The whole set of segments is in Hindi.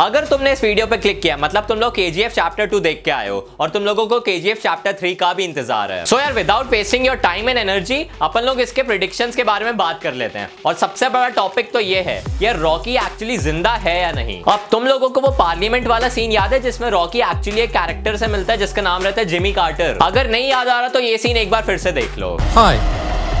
अगर तुमने इस वीडियो पे क्लिक किया मतलब तुम लोग के चैप्टर टू देख के आए हो और तुम लोगों को के चैप्टर थ्री का भी इंतज़ार है। सो यार without wasting your time and energy अपन लोग इसके प्रिडिक्शन के बारे में बात कर लेते हैं। और सबसे बड़ा टॉपिक तो ये है यार रॉकी एक्चुअली ज़िंदा है या नहीं? अब तुम लोगों को वो पार्लियामेंट वाला सीन याद है जिसमें रॉकी एक्चुअली एक कैरेक्टर से मिलता है जिसका नाम रहता है जिमी कार्टर अगर नहीं याद आ रहा तो ये सीन एक बार फिर से देख लो। Hi,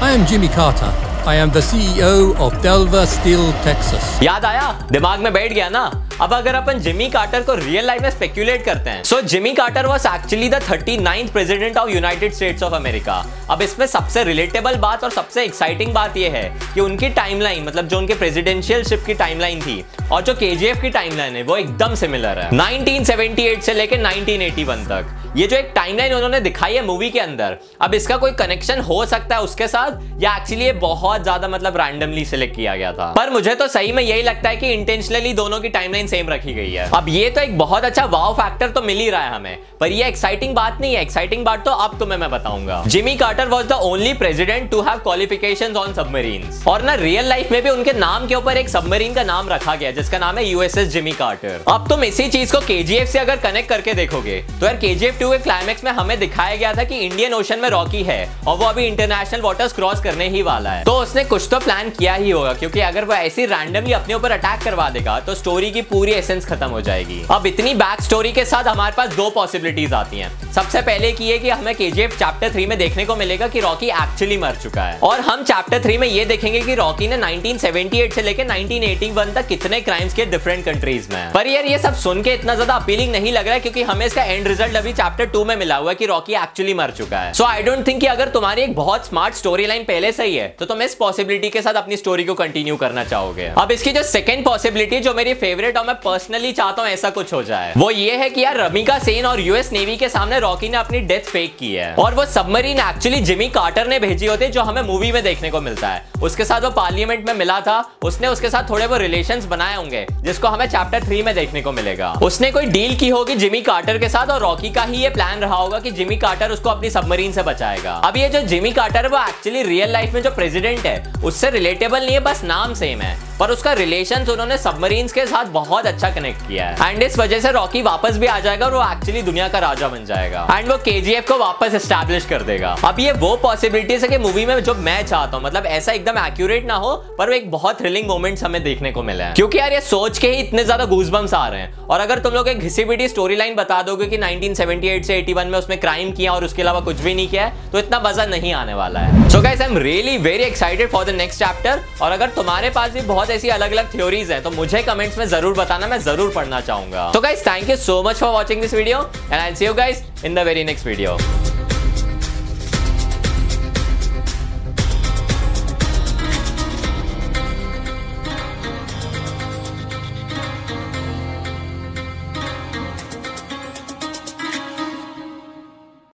I am Jimmy Carter. I am the CEO of Delver Steel, Texas. याद आया? दिमाग में बैठ गया ना? अब अगर अपन जिमी कार्टर को रियल लाइफ में स्पेक्यूलेट करते हैं so Jimmy Carter was actually the 39th president of United States of America अब इसमें सबसे रिलेटेबल बात और सबसे एक्साइटिंग बात यह है कि उनकी टाइमलाइन मतलब जो उनके प्रेसिडेंशियलशिप की टाइमलाइन थी और जो केजीएफ की टाइमलाइन है, वो एकदम सिमिलर है। 1978 से लेकर 1981 तक। ये जो एक टाइमलाइन उन्होंने दिखाई है मूवी के अंदर, अब इसका कोई कनेक्शन हो सकता है उसके साथ? या एक्चुअली ये बहुत ज़्यादा मतलब रैंडमली सिलेक्ट किया गया था? पर मुझे तो सही में यही लगता है कि इंटेंशनली दोनों की टाइमलाइन सेम रखी गई है। अब ये तो एक बहुत अच्छा वाव फैक्टर तो मिल ही रहा है हमें, पर ये एक्साइटिंग बात नहीं है। एक्साइटिंग बात तो अब तुम्हें मैं बताऊँगा। Jimmy Carter was the only president to have qualification on submarine और ना रियल लाइफ में भी उनके नाम के ऊपर एक सबमरीन का नाम रखा गया, जिसका नाम है यूएसएस जिमी कार्टर अब तुम इसी चीज़ को केजीएफ से अगर कनेक्ट करके देखोगे तो यार केजीएफ टू के क्लाइमेक्स में हमें दिखाया गया था कि इंडियन ओशन में रॉकी है, और वो अभी इंटरनेशनल वाटर्स क्रॉस करने ही वाला है। तो उसने कुछ तो प्लान किया ही होगा, क्योंकि अगर वो ऐसी रैंडमली अपने ऊपर अटैक करवा देगा तो स्टोरी की पूरी एसेंस खत्म हो जाएगी। अब इतनी बैक स्टोरी के साथ हमारे पास दो पॉसिबिलिटीज आती हैं। सबसे पहले की है कि हमें केजीएफ चैप्टर थ्री में देखने को मिलेगा कि रॉकी एक्चुअली मर चुका है। और हम चैप्टर थ्री में ये देखेंगे कि रॉकी ने 1978 से लेकर 1981 तक कितने क्राइम्स किए डिफरेंट कंट्रीज़ में। पर यार, ये सब सुन के इतना ज़्यादा अपीलिंग नहीं लग रहा है क्योंकि हमें इसका एंड रिज़ल्ट अभी चैप्टर टू में मिला हुआ है कि रॉकी एक्चुअली मर चुका है। सो आई डोंट थिंक कि अगर तुम्हारी एक बहुत स्मार्ट स्टोरी लाइन पहले से ही है तो तुम इस पॉसिबिलिटी के साथ अपनी स्टोरी को कंटिन्यू करना चाहोगे। अब इसकी जो सेकंड पॉसिबिलिटी जो मेरी फेवरेट और मैं पर्सनली चाहता हूँ ऐसा कुछ हो जाए। वो ये है कि यार, रमिका सेन और यूएस नेवी के सामने रॉकी ने अपनी डेथ फेक की है। और वो सबमरीन एक्चुअली जिमी कार्टर ने भेजी होती जो हमें मूवी में देखने को मिलता है। उसके साथ वो पार्लियामेंट में मिला था, उसने उसके साथ थोड़े वो रिलेशन बनाए होंगे, जिसको हमें चैप्टर थ्री में देखने को मिलेगा। उसने कोई डील की होगी जिमी कार्टर के साथ, और रॉकी का ही ये प्लान रहा होगा कि जिमी कार्टर उसको अपनी सबमरीन से बचाएगा। अब ये जो जिमी कार्टर है, वो एक्चुअली रियल लाइफ में जो प्रेसिडेंट है, उससे रिलेटेबल नहीं है, बस नाम सेम है। पर उसका रिलेशन उन्होंने सबमरीन के साथ बहुत अच्छा कनेक्ट किया है। एंड इस वजह से रॉकी वापस भी आ जाएगा और वो एक्चुअली दुनिया का राजा बन जाएगा। एंड वो केजीएफ को वापस स्टैब्लिश कर देगा। अब ये वो पॉसिबिलिटीज है कि मूवी में जो मैं चाहता हूँ मतलब ऐसा एकदम एक्यूरेट ना हो, पर वो एक बहुत थ्रिलिंग मोमेंट्स हमें देखने को मिला है। क्योंकि यार ये सोच के ही इतने ज़्यादा गूजबम्स आ रहे हैं। और अगर तुम लोग एक घिसी पिटी स्टोरी लाइन बता दोगे कि 1978 से 81 में उसमें क्राइम किया और उसके अलावा कुछ भी नहीं किया तो इतना मज़ा नहीं आने वाला है। So guys I am really very excited for the next chapter और अगर तुम्हारे पास भी बहुत ऐसी अलग अलग थ्योरीज है तो मुझे कमेंट्स में ज़रूर बताना, मैं ज़रूर पढ़ना चाहूँगा। तो guys thank you so much for watching this video and I see you guys in the very next video